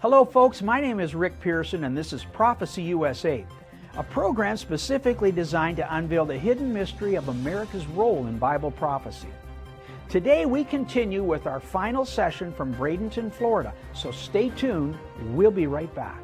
Hello, folks. My name is Rick Pearson, and this is Prophecy USA, a program specifically designed to unveil the hidden mystery of America's role in Bible prophecy. Today, we continue with our final session from Bradenton, Florida, so stay tuned. We'll be right back.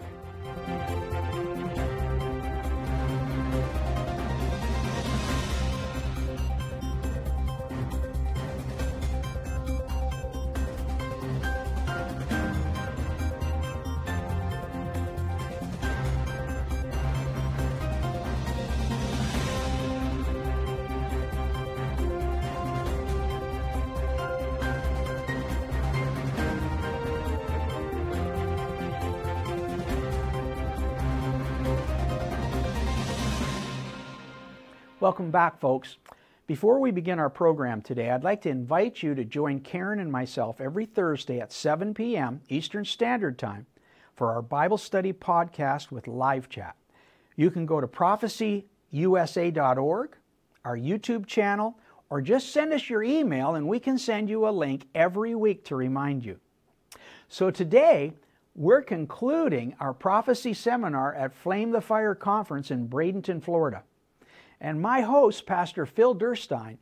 Welcome back, folks. Before we begin our program today, I'd like to invite you to join Karen and myself every Thursday at 7 p.m. Eastern Standard Time for our Bible study podcast with live chat. You can go to prophecyusa.org, our YouTube channel, or just send us your email and we can send you a link every week to remind you. So today, we're concluding our prophecy seminar at Flame the Fire Conference in Bradenton, Florida. And my host, Pastor Phil Durstein,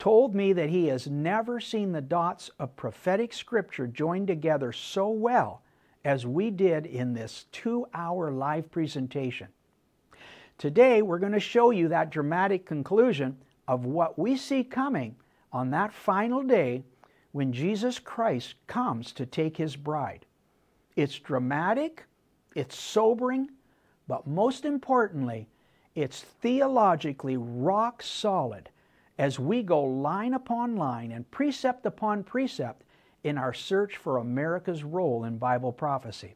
told me that he has never seen the dots of prophetic scripture joined together so well as we did in this two hour live presentation. Today, we're going to show you that dramatic conclusion of what we see coming on that final day when Jesus Christ comes to take his bride. It's dramatic, it's sobering, but most importantly, it's theologically rock solid as we go line upon line and precept upon precept in our search for America's role in Bible prophecy.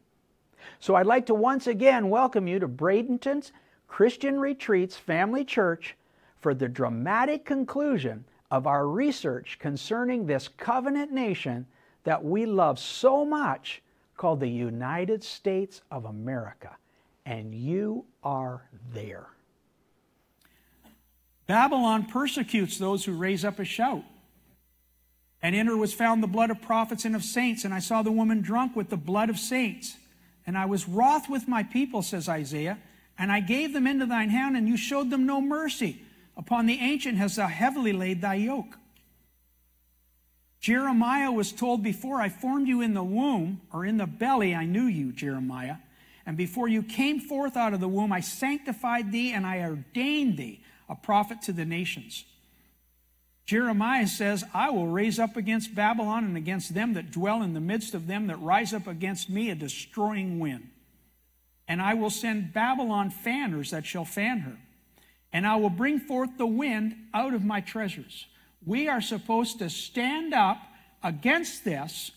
So I'd like to once again welcome you to Bradenton's Christian Retreats Family Church for the dramatic conclusion of our research concerning this covenant nation that we love so much called the United States of America. And you are there. Babylon persecutes those who raise up a shout. And in her was found the blood of prophets and of saints, and I saw the woman drunk with the blood of saints. And I was wroth with my people, says Isaiah, and I gave them into thine hand, and you showed them no mercy. Upon the ancient hast thou heavily laid thy yoke. Jeremiah was told, Before I formed you in the womb, or in the belly, I knew you, Jeremiah. And before you came forth out of the womb, I sanctified thee, and I ordained thee a prophet to the nations. Jeremiah says, I will raise up against Babylon and against them that dwell in the midst of them that rise up against me a destroying wind. And I will send Babylon fanners that shall fan her. And I will bring forth the wind out of my treasures. We are supposed to stand up against this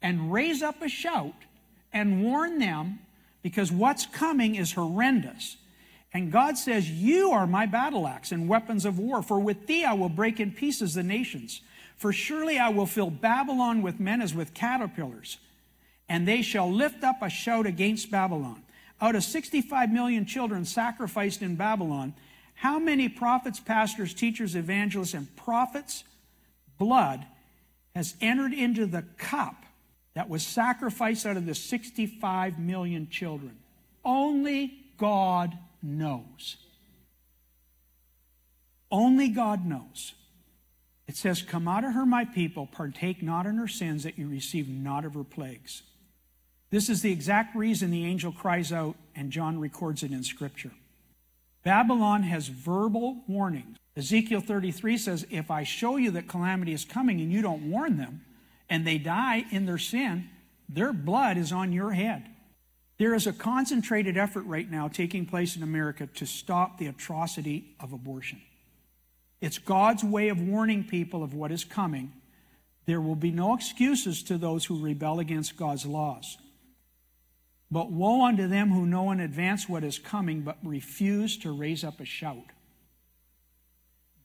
and raise up a shout and warn them because what's coming is horrendous. And God says, You are my battle axe and weapons of war, for with thee I will break in pieces the nations. For surely I will fill Babylon with men as with caterpillars, and they shall lift up a shout against Babylon. Out of 65 million children sacrificed in Babylon, how many prophets, pastors, teachers, evangelists, and prophets' blood has entered into the cup that was sacrificed out of the 65 million children? Only God knows. Only God knows. It says, Come out of her, my people, partake not in her sins, that you receive not of her plagues. This is the exact reason the angel cries out, and John records it in Scripture. Babylon has verbal warnings. Ezekiel 33 says, If I show you that calamity is coming and you don't warn them, and they die in their sin, their blood is on your head. There is a concentrated effort right now taking place in America to stop the atrocity of abortion. It's God's way of warning people of what is coming. There will be no excuses to those who rebel against God's laws. But woe unto them who know in advance what is coming, but refuse to raise up a shout.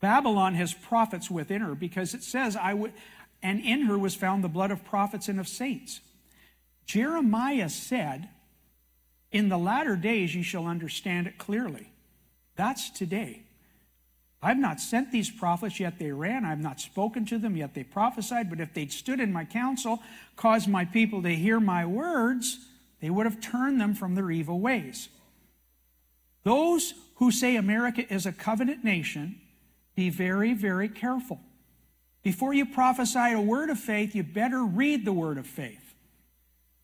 Babylon has prophets within her because it says, I would, and in her was found the blood of prophets and of saints. Jeremiah said, in the latter days ye shall understand it clearly. That's today. I've not sent these prophets, yet they ran. I've not spoken to them, yet they prophesied. But if they'd stood in my counsel, caused my people to hear my words, They would have turned them from their evil ways. Those who say America is a covenant nation, be very, very careful. Before you prophesy a word of faith, you better read the word of faith.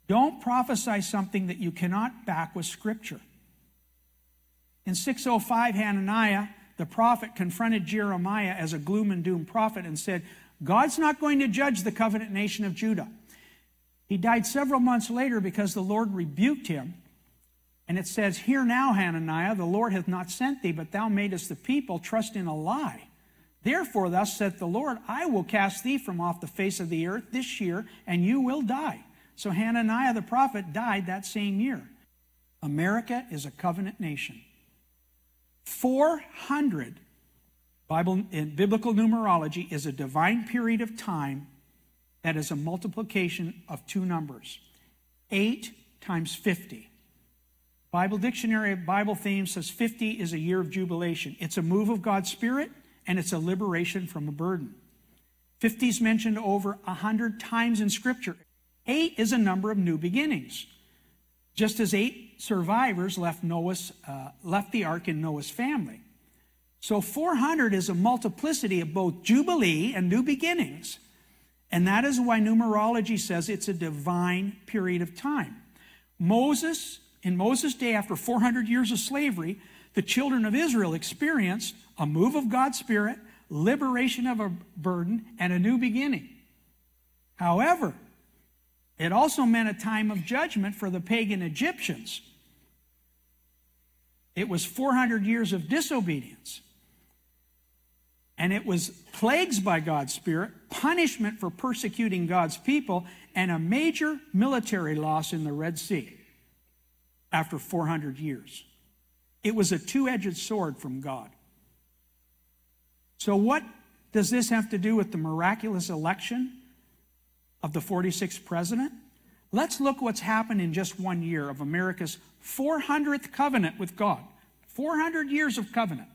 Don't prophesy something that you cannot back with Scripture. In 605, Hananiah, the prophet, confronted Jeremiah as a gloom and doom prophet and said, God's not going to judge the covenant nation of Judah. He died several months later because the Lord rebuked him. And it says, Hear now, Hananiah, the Lord hath not sent thee, but thou madest the people trust in a lie. Therefore, thus saith the Lord, I will cast thee from off the face of the earth this year, and you will die. So Hananiah the prophet died that same year. America is a covenant nation. 400 Bible in biblical numerology is a divine period of time that is a multiplication of two numbers. 8 times 50. Bible Dictionary Bible Theme says 50 is a year of jubilation. It's a move of God's Spirit and it's a liberation from a burden. 50 is mentioned over 100 times in Scripture. 8 is a number of new beginnings. Just as eight survivors left, Noah's, uh, left the ark in Noah's family. So 400 is a multiplicity of both Jubilee and new beginnings. And that is why numerology says it's a divine period of time. Moses, in Moses' day, after 400 years of slavery, the children of Israel experienced a move of God's Spirit, liberation of a burden, and a new beginning. However, it also meant a time of judgment for the pagan Egyptians. It was 400 years of disobedience. And it was plagues by God's Spirit, punishment for persecuting God's people, and a major military loss in the Red Sea after 400 years. It was a two edged sword from God. So, what does this have to do with the miraculous election of the 46th president? Let's look what's happened in just one year of America's 400th covenant with God. 400 years of covenant.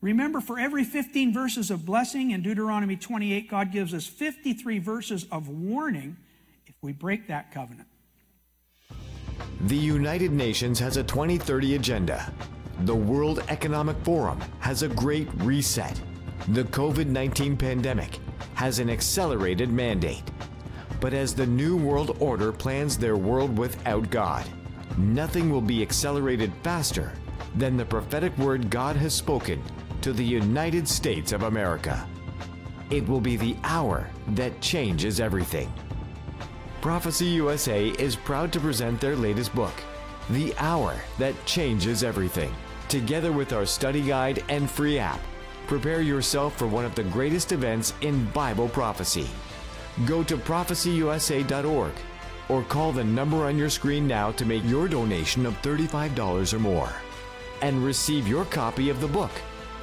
Remember, for every 15 verses of blessing in Deuteronomy 28, God gives us 53 verses of warning if we break that covenant. The United Nations has a 2030 agenda. The World Economic Forum has a great reset. The COVID 19 pandemic has an accelerated mandate. But as the New World Order plans their world without God, nothing will be accelerated faster than the prophetic word God has spoken to the United States of America. It will be the hour that changes everything. Prophecy USA is proud to present their latest book, The Hour That Changes Everything. Together with our study guide and free app, prepare yourself for one of the greatest events in Bible prophecy. Go to prophecyusa.org or call the number on your screen now to make your donation of $35 or more and receive your copy of the book,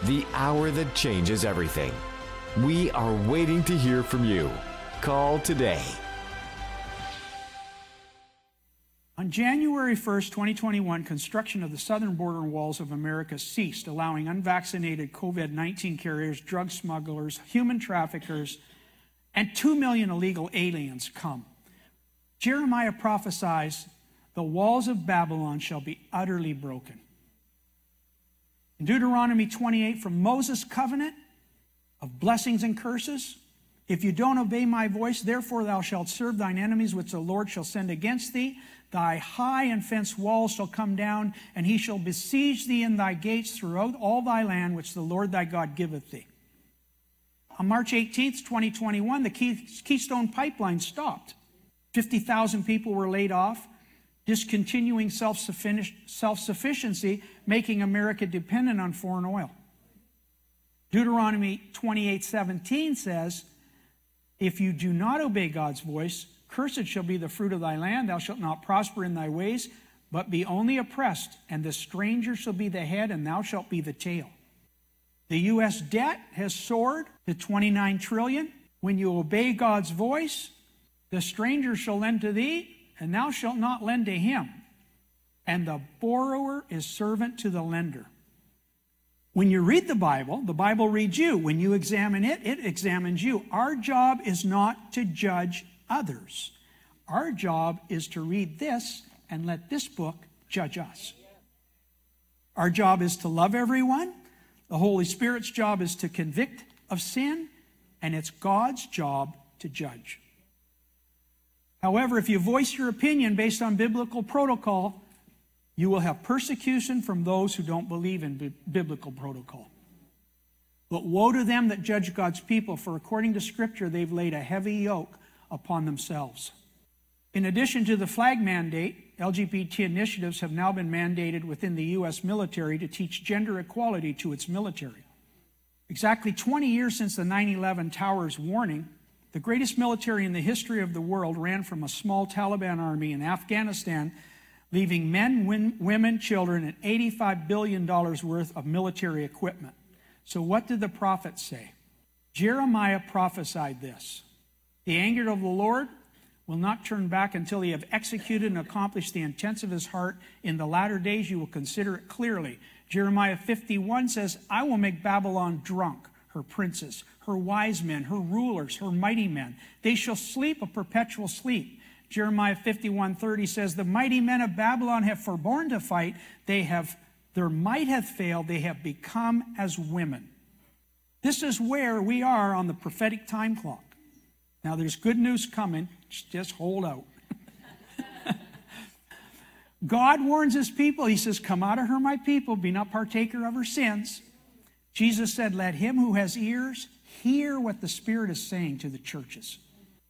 The Hour That Changes Everything. We are waiting to hear from you. Call today. On January 1, 2021, construction of the southern border walls of America ceased, allowing unvaccinated COVID 19 carriers, drug smugglers, human traffickers, and 2 million illegal aliens come. Jeremiah prophesies the walls of Babylon shall be utterly broken. In Deuteronomy 28, from Moses' covenant of blessings and curses, if you don't obey my voice, therefore thou shalt serve thine enemies which the Lord shall send against thee. Thy high and fenced walls shall come down, and he shall besiege thee in thy gates throughout all thy land which the Lord thy God giveth thee. On March 18th, 2021, the Keystone Pipeline stopped. 50,000 people were laid off, discontinuing self sufficiency, making America dependent on foreign oil. Deuteronomy 28:17 says, "If you do not obey God's voice, Cursed shall be the fruit of thy land. Thou shalt not prosper in thy ways, but be only oppressed. And the stranger shall be the head, and thou shalt be the tail. The U.S. debt has soared to 29 trillion. When you obey God's voice, the stranger shall lend to thee, and thou shalt not lend to him. And the borrower is servant to the lender. When you read the Bible, the Bible reads you. When you examine it, it examines you. Our job is not to judge others. Our job is to read this and let this book judge us. Our job is to love everyone. The Holy Spirit's job is to convict of sin, and it's God's job to judge. However, if you voice your opinion based on biblical protocol, you will have persecution from those who don't believe in bi- biblical protocol. But woe to them that judge God's people, for according to Scripture, they've laid a heavy yoke upon themselves. In addition to the flag mandate, LGBT initiatives have now been mandated within the U.S. military to teach gender equality to its military. Exactly 20 years since the 9 11 Towers warning, the greatest military in the history of the world ran from a small Taliban army in Afghanistan leaving men, women, children, and $85 billion worth of military equipment. So, what did the prophet say? Jeremiah prophesied this The anger of the Lord will not turn back until he have executed and accomplished the intents of his heart. In the latter days, you will consider it clearly. Jeremiah 51 says, I will make Babylon drunk, her princes, her wise men, her rulers, her mighty men. They shall sleep a perpetual sleep. Jeremiah 51:30 says, "The mighty men of Babylon have forborne to fight; they have their might hath failed; they have become as women." This is where we are on the prophetic time clock. Now there's good news coming, just hold out. God warns his people. He says, Come out of her, my people, be not partaker of her sins. Jesus said, Let him who has ears hear what the Spirit is saying to the churches.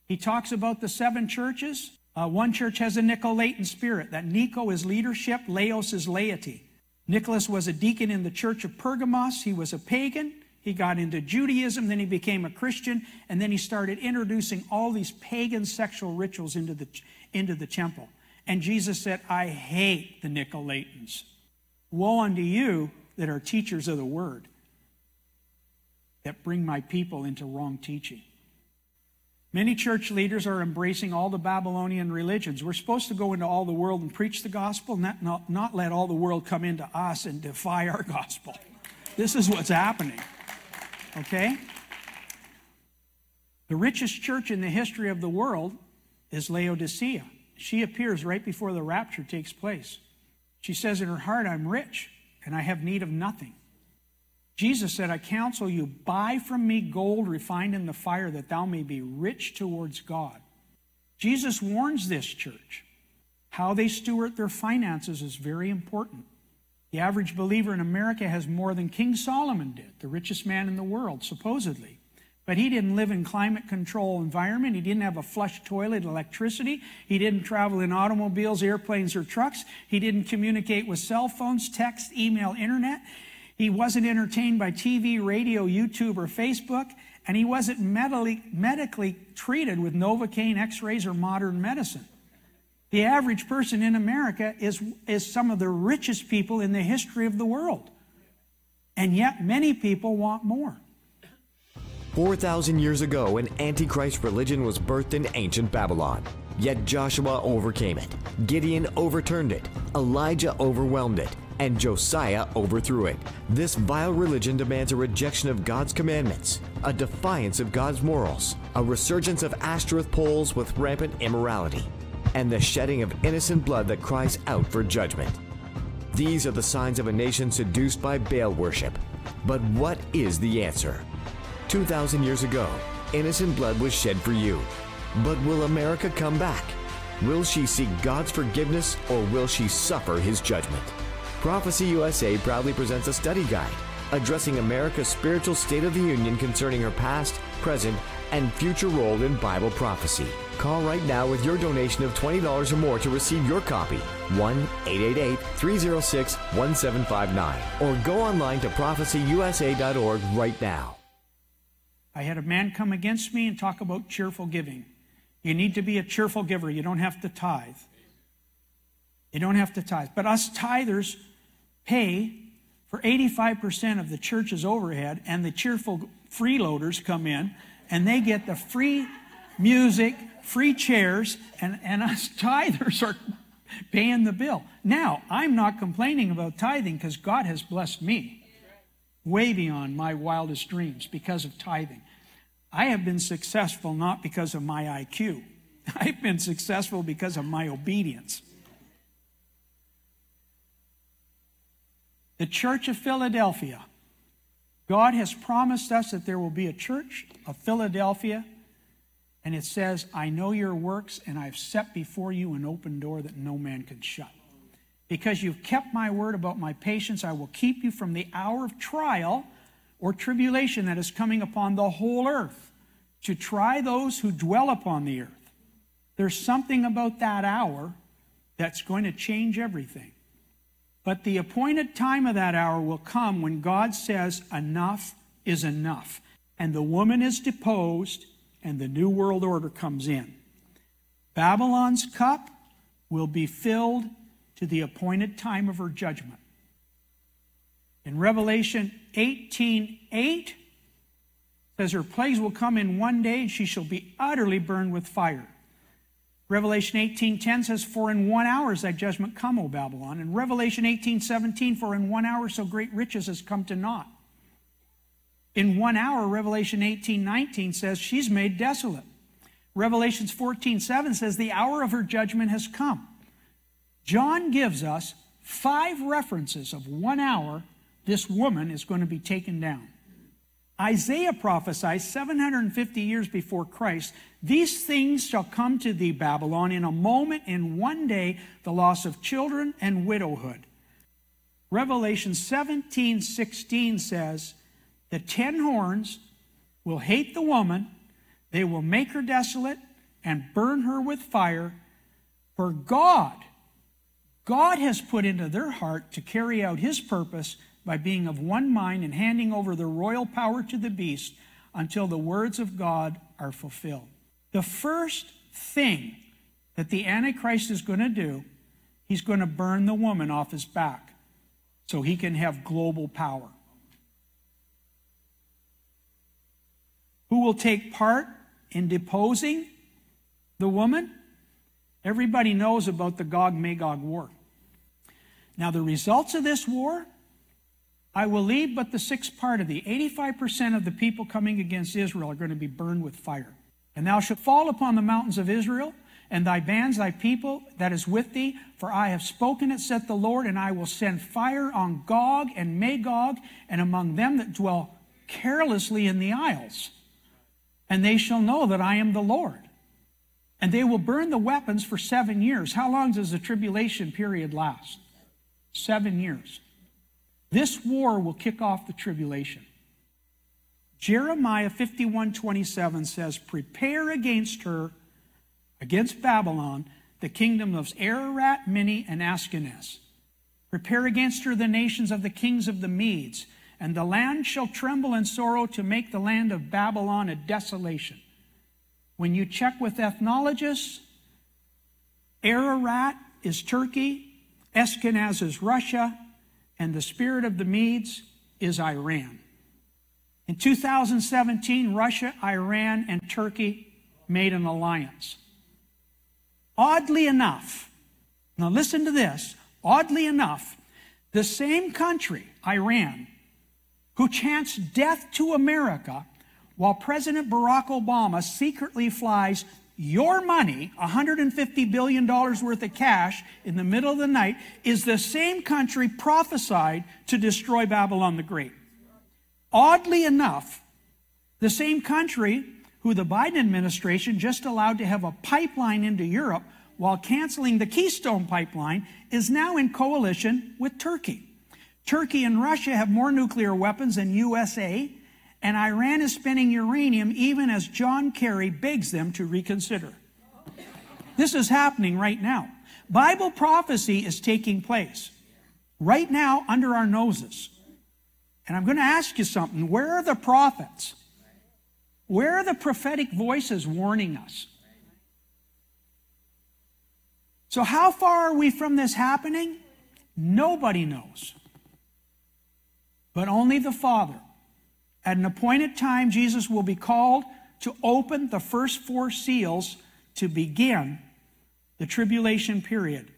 He talks about the seven churches. Uh, one church has a Nicolaitan spirit. That Nico is leadership, Laos is laity. Nicholas was a deacon in the church of Pergamos. He was a pagan. He got into Judaism, then he became a Christian, and then he started introducing all these pagan sexual rituals into the, into the temple. And Jesus said, I hate the Nicolaitans. Woe unto you that are teachers of the word, that bring my people into wrong teaching. Many church leaders are embracing all the Babylonian religions. We're supposed to go into all the world and preach the gospel, not, not, not let all the world come into us and defy our gospel. This is what's happening. Okay? The richest church in the history of the world is Laodicea. She appears right before the rapture takes place. She says in her heart, I'm rich and I have need of nothing. Jesus said, I counsel you, buy from me gold refined in the fire that thou may be rich towards God. Jesus warns this church. How they steward their finances is very important. The average believer in America has more than King Solomon did, the richest man in the world, supposedly. But he didn't live in climate control environment. He didn't have a flush toilet, electricity. He didn't travel in automobiles, airplanes, or trucks. He didn't communicate with cell phones, text, email, internet. He wasn't entertained by TV, radio, YouTube, or Facebook, and he wasn't medically, medically treated with Novocaine, x rays, or modern medicine. The average person in America is, is some of the richest people in the history of the world. And yet, many people want more. 4,000 years ago, an Antichrist religion was birthed in ancient Babylon. Yet Joshua overcame it, Gideon overturned it, Elijah overwhelmed it, and Josiah overthrew it. This vile religion demands a rejection of God's commandments, a defiance of God's morals, a resurgence of Ashtoreth poles with rampant immorality, and the shedding of innocent blood that cries out for judgment. These are the signs of a nation seduced by Baal worship. But what is the answer? 2,000 years ago, innocent blood was shed for you. But will America come back? Will she seek God's forgiveness or will she suffer his judgment? Prophecy USA proudly presents a study guide addressing America's spiritual state of the union concerning her past, present, and future role in Bible prophecy. Call right now with your donation of $20 or more to receive your copy. 1 888 306 1759. Or go online to prophecyusa.org right now. I had a man come against me and talk about cheerful giving. You need to be a cheerful giver. You don't have to tithe. You don't have to tithe. But us tithers pay for 85% of the church's overhead, and the cheerful freeloaders come in and they get the free music, free chairs, and, and us tithers are paying the bill. Now, I'm not complaining about tithing because God has blessed me way beyond my wildest dreams because of tithing. I have been successful not because of my IQ. I've been successful because of my obedience. The church of Philadelphia. God has promised us that there will be a church of Philadelphia, and it says, I know your works, and I've set before you an open door that no man can shut. Because you've kept my word about my patience, I will keep you from the hour of trial or tribulation that is coming upon the whole earth to try those who dwell upon the earth. There's something about that hour that's going to change everything. But the appointed time of that hour will come when God says, Enough is enough. And the woman is deposed, and the new world order comes in. Babylon's cup will be filled to the appointed time of her judgment. In Revelation 18 8, says her plagues will come in one day and she shall be utterly burned with fire. Revelation 18:10 says, For in one hour is thy judgment come, O Babylon. And Revelation 18:17, For in one hour so great riches has come to naught. In one hour, Revelation 18:19 says, She's made desolate. Revelations 14:7 says, The hour of her judgment has come. John gives us five references of one hour this woman is going to be taken down. Isaiah prophesies 750 years before Christ, these things shall come to thee, Babylon, in a moment, in one day, the loss of children and widowhood. Revelation 17 16 says, The ten horns will hate the woman, they will make her desolate and burn her with fire, for God, God has put into their heart to carry out his purpose by being of one mind and handing over the royal power to the beast until the words of God are fulfilled. The first thing that the Antichrist is going to do, he's going to burn the woman off his back so he can have global power. Who will take part in deposing the woman? Everybody knows about the Gog Magog war. Now, the results of this war I will leave but the sixth part of thee. 85% of the people coming against Israel are going to be burned with fire. And thou shalt fall upon the mountains of Israel, and thy bands, thy people that is with thee, for I have spoken it, saith the Lord, and I will send fire on Gog and Magog, and among them that dwell carelessly in the isles. And they shall know that I am the Lord. And they will burn the weapons for seven years. How long does the tribulation period last? Seven years. This war will kick off the tribulation. Jeremiah 51 27 says, Prepare against her, against Babylon, the kingdom of Ararat, Minni, and Ashkenaz. Prepare against her the nations of the kings of the Medes, and the land shall tremble in sorrow to make the land of Babylon a desolation. When you check with ethnologists, Ararat is Turkey, Ashkenaz is Russia, and the spirit of the Medes is Iran. In 2017, Russia, Iran, and Turkey made an alliance. Oddly enough, now listen to this, oddly enough, the same country, Iran, who chants death to America while President Barack Obama secretly flies your money, $150 billion worth of cash in the middle of the night, is the same country prophesied to destroy Babylon the Great. Oddly enough, the same country who the Biden administration just allowed to have a pipeline into Europe while canceling the Keystone pipeline is now in coalition with Turkey. Turkey and Russia have more nuclear weapons than USA and Iran is spending uranium even as John Kerry begs them to reconsider. This is happening right now. Bible prophecy is taking place right now under our noses. And I'm going to ask you something. Where are the prophets? Where are the prophetic voices warning us? So, how far are we from this happening? Nobody knows. But only the Father. At an appointed time, Jesus will be called to open the first four seals to begin the tribulation period.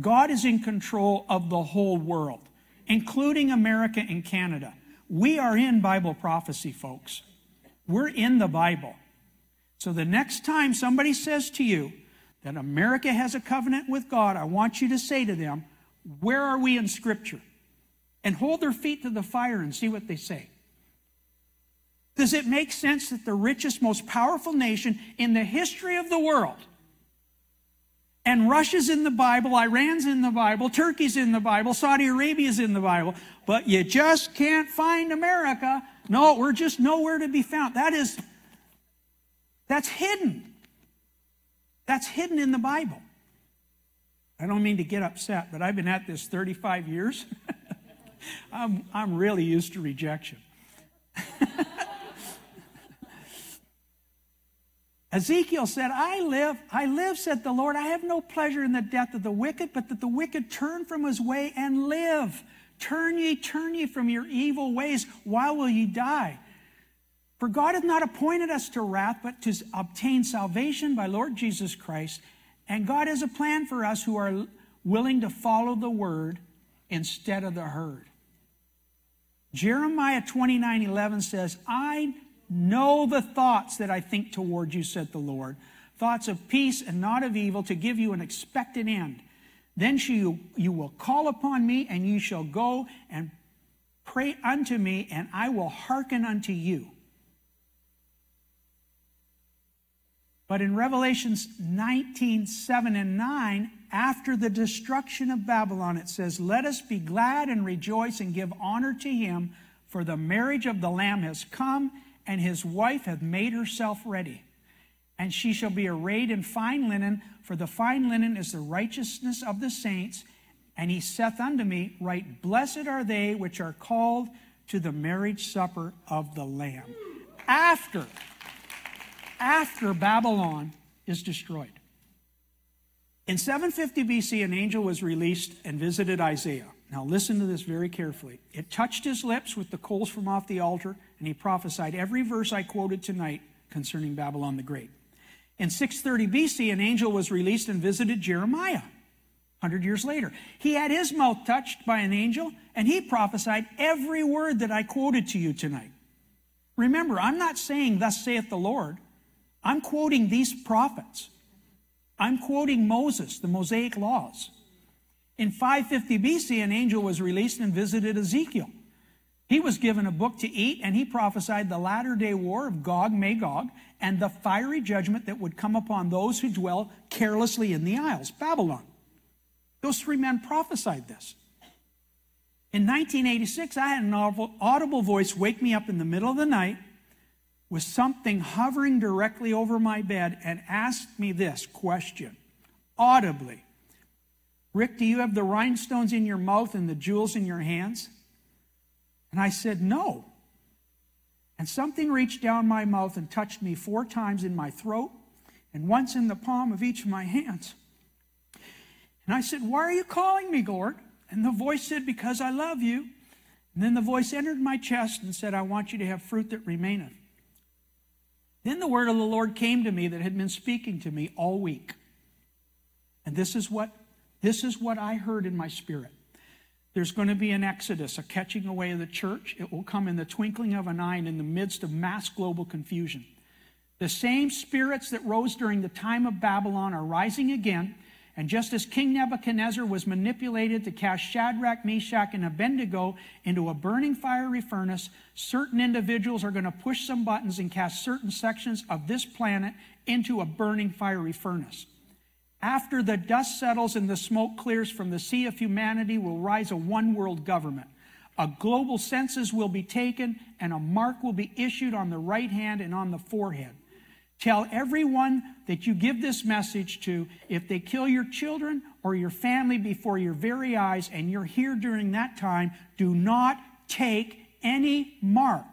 God is in control of the whole world, including America and Canada. We are in Bible prophecy, folks. We're in the Bible. So the next time somebody says to you that America has a covenant with God, I want you to say to them, Where are we in Scripture? and hold their feet to the fire and see what they say. Does it make sense that the richest, most powerful nation in the history of the world, and Russia's in the Bible, Iran's in the Bible, Turkey's in the Bible, Saudi Arabia's in the Bible, but you just can't find America. No, we're just nowhere to be found. That is, that's hidden. That's hidden in the Bible. I don't mean to get upset, but I've been at this 35 years. I'm, I'm really used to rejection. Ezekiel said, I live, I live, said the Lord. I have no pleasure in the death of the wicked, but that the wicked turn from his way and live. Turn ye, turn ye from your evil ways. Why will ye die? For God hath not appointed us to wrath, but to obtain salvation by Lord Jesus Christ. And God has a plan for us who are willing to follow the word instead of the herd. Jeremiah 29 11 says, I Know the thoughts that I think toward you, said the Lord. Thoughts of peace and not of evil to give you an expected end. Then you, you will call upon me, and you shall go and pray unto me, and I will hearken unto you. But in Revelations 19, 7 and 9, after the destruction of Babylon, it says, Let us be glad and rejoice and give honor to him, for the marriage of the Lamb has come, and his wife hath made herself ready. And she shall be arrayed in fine linen, for the fine linen is the righteousness of the saints. And he saith unto me, Write blessed are they which are called to the marriage supper of the Lamb. After, after Babylon is destroyed. In 750 BC, an angel was released and visited Isaiah. Now, listen to this very carefully. It touched his lips with the coals from off the altar, and he prophesied every verse I quoted tonight concerning Babylon the Great. In 630 BC, an angel was released and visited Jeremiah. 100 years later, he had his mouth touched by an angel, and he prophesied every word that I quoted to you tonight. Remember, I'm not saying, Thus saith the Lord. I'm quoting these prophets. I'm quoting Moses, the Mosaic laws. In 550 BC, an angel was released and visited Ezekiel. He was given a book to eat, and he prophesied the latter day war of Gog, Magog, and the fiery judgment that would come upon those who dwell carelessly in the isles, Babylon. Those three men prophesied this. In 1986, I had an audible voice wake me up in the middle of the night with something hovering directly over my bed and asked me this question audibly Rick, do you have the rhinestones in your mouth and the jewels in your hands? And I said, No. And something reached down my mouth and touched me four times in my throat and once in the palm of each of my hands. And I said, Why are you calling me, Lord? And the voice said, Because I love you. And then the voice entered my chest and said, I want you to have fruit that remaineth. Then the word of the Lord came to me that had been speaking to me all week. And this is what this is what I heard in my spirit. There's going to be an exodus, a catching away of the church. It will come in the twinkling of an eye and in the midst of mass global confusion. The same spirits that rose during the time of Babylon are rising again. And just as King Nebuchadnezzar was manipulated to cast Shadrach, Meshach, and Abednego into a burning fiery furnace, certain individuals are going to push some buttons and cast certain sections of this planet into a burning fiery furnace. After the dust settles and the smoke clears from the sea of humanity, will rise a one world government. A global census will be taken, and a mark will be issued on the right hand and on the forehead. Tell everyone that you give this message to if they kill your children or your family before your very eyes and you're here during that time, do not take any mark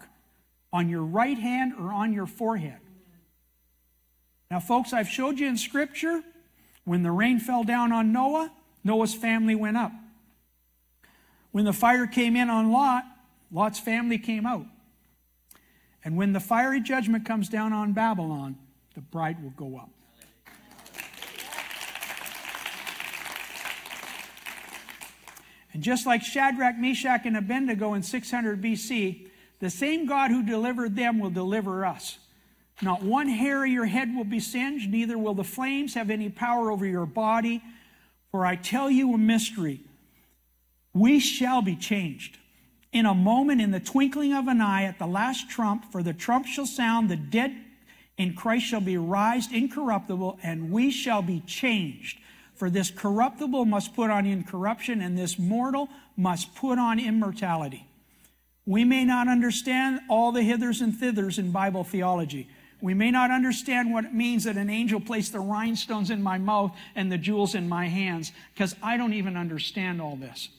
on your right hand or on your forehead. Now, folks, I've showed you in Scripture when the rain fell down on Noah, Noah's family went up. When the fire came in on Lot, Lot's family came out. And when the fiery judgment comes down on Babylon, the bride will go up. And just like Shadrach, Meshach, and Abednego in 600 BC, the same God who delivered them will deliver us. Not one hair of your head will be singed, neither will the flames have any power over your body. For I tell you a mystery. We shall be changed. in a moment, in the twinkling of an eye, at the last trump, for the trump shall sound, the dead in Christ shall be raised incorruptible, and we shall be changed. For this corruptible must put on incorruption, and this mortal must put on immortality. We may not understand all the hithers and thithers in Bible theology. We may not understand what it means that an angel placed the rhinestones in my mouth and the jewels in my hands, because I don't even understand all this.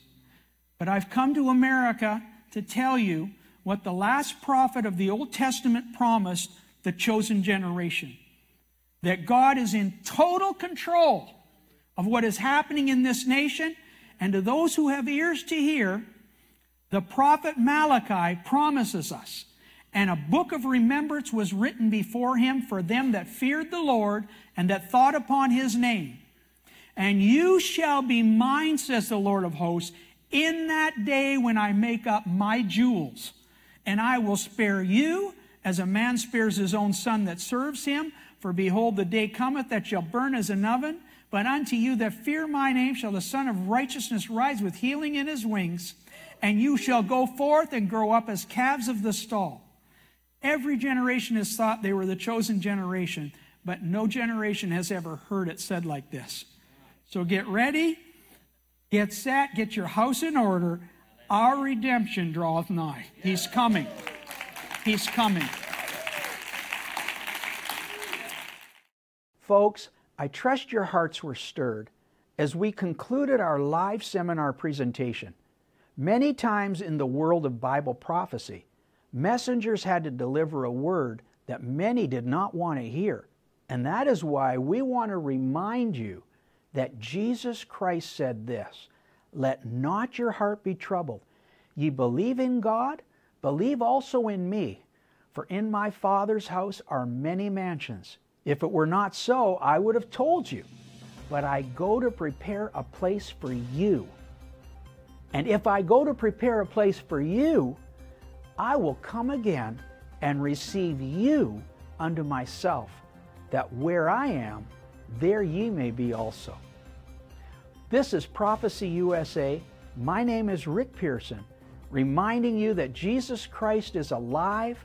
But I've come to America to tell you what the last prophet of the Old Testament promised the chosen generation that God is in total control of what is happening in this nation. And to those who have ears to hear, the prophet Malachi promises us, and a book of remembrance was written before him for them that feared the Lord and that thought upon his name. And you shall be mine, says the Lord of hosts, in that day when I make up my jewels. And I will spare you as a man spares his own son that serves him. For behold, the day cometh that shall burn as an oven but unto you that fear my name shall the Son of Righteousness rise with healing in his wings, and you shall go forth and grow up as calves of the stall. Every generation has thought they were the chosen generation, but no generation has ever heard it said like this. So get ready, get set, get your house in order. Our redemption draweth nigh. He's coming. He's coming. Folks, I trust your hearts were stirred as we concluded our live seminar presentation. Many times in the world of Bible prophecy, messengers had to deliver a word that many did not want to hear. And that is why we want to remind you that Jesus Christ said this Let not your heart be troubled. Ye believe in God, believe also in me. For in my Father's house are many mansions. If it were not so, I would have told you. But I go to prepare a place for you. And if I go to prepare a place for you, I will come again and receive you unto myself, that where I am, there ye may be also. This is Prophecy USA. My name is Rick Pearson, reminding you that Jesus Christ is alive,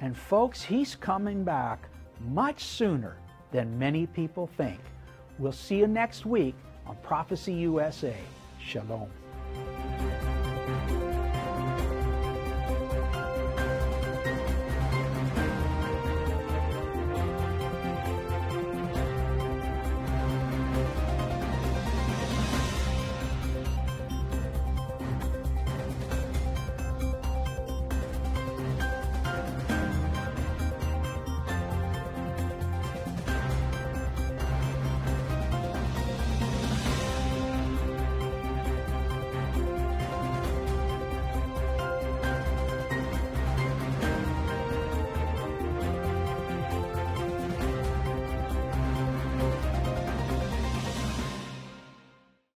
and folks, He's coming back much sooner than many people think. We'll see you next week on Prophecy USA. Shalom.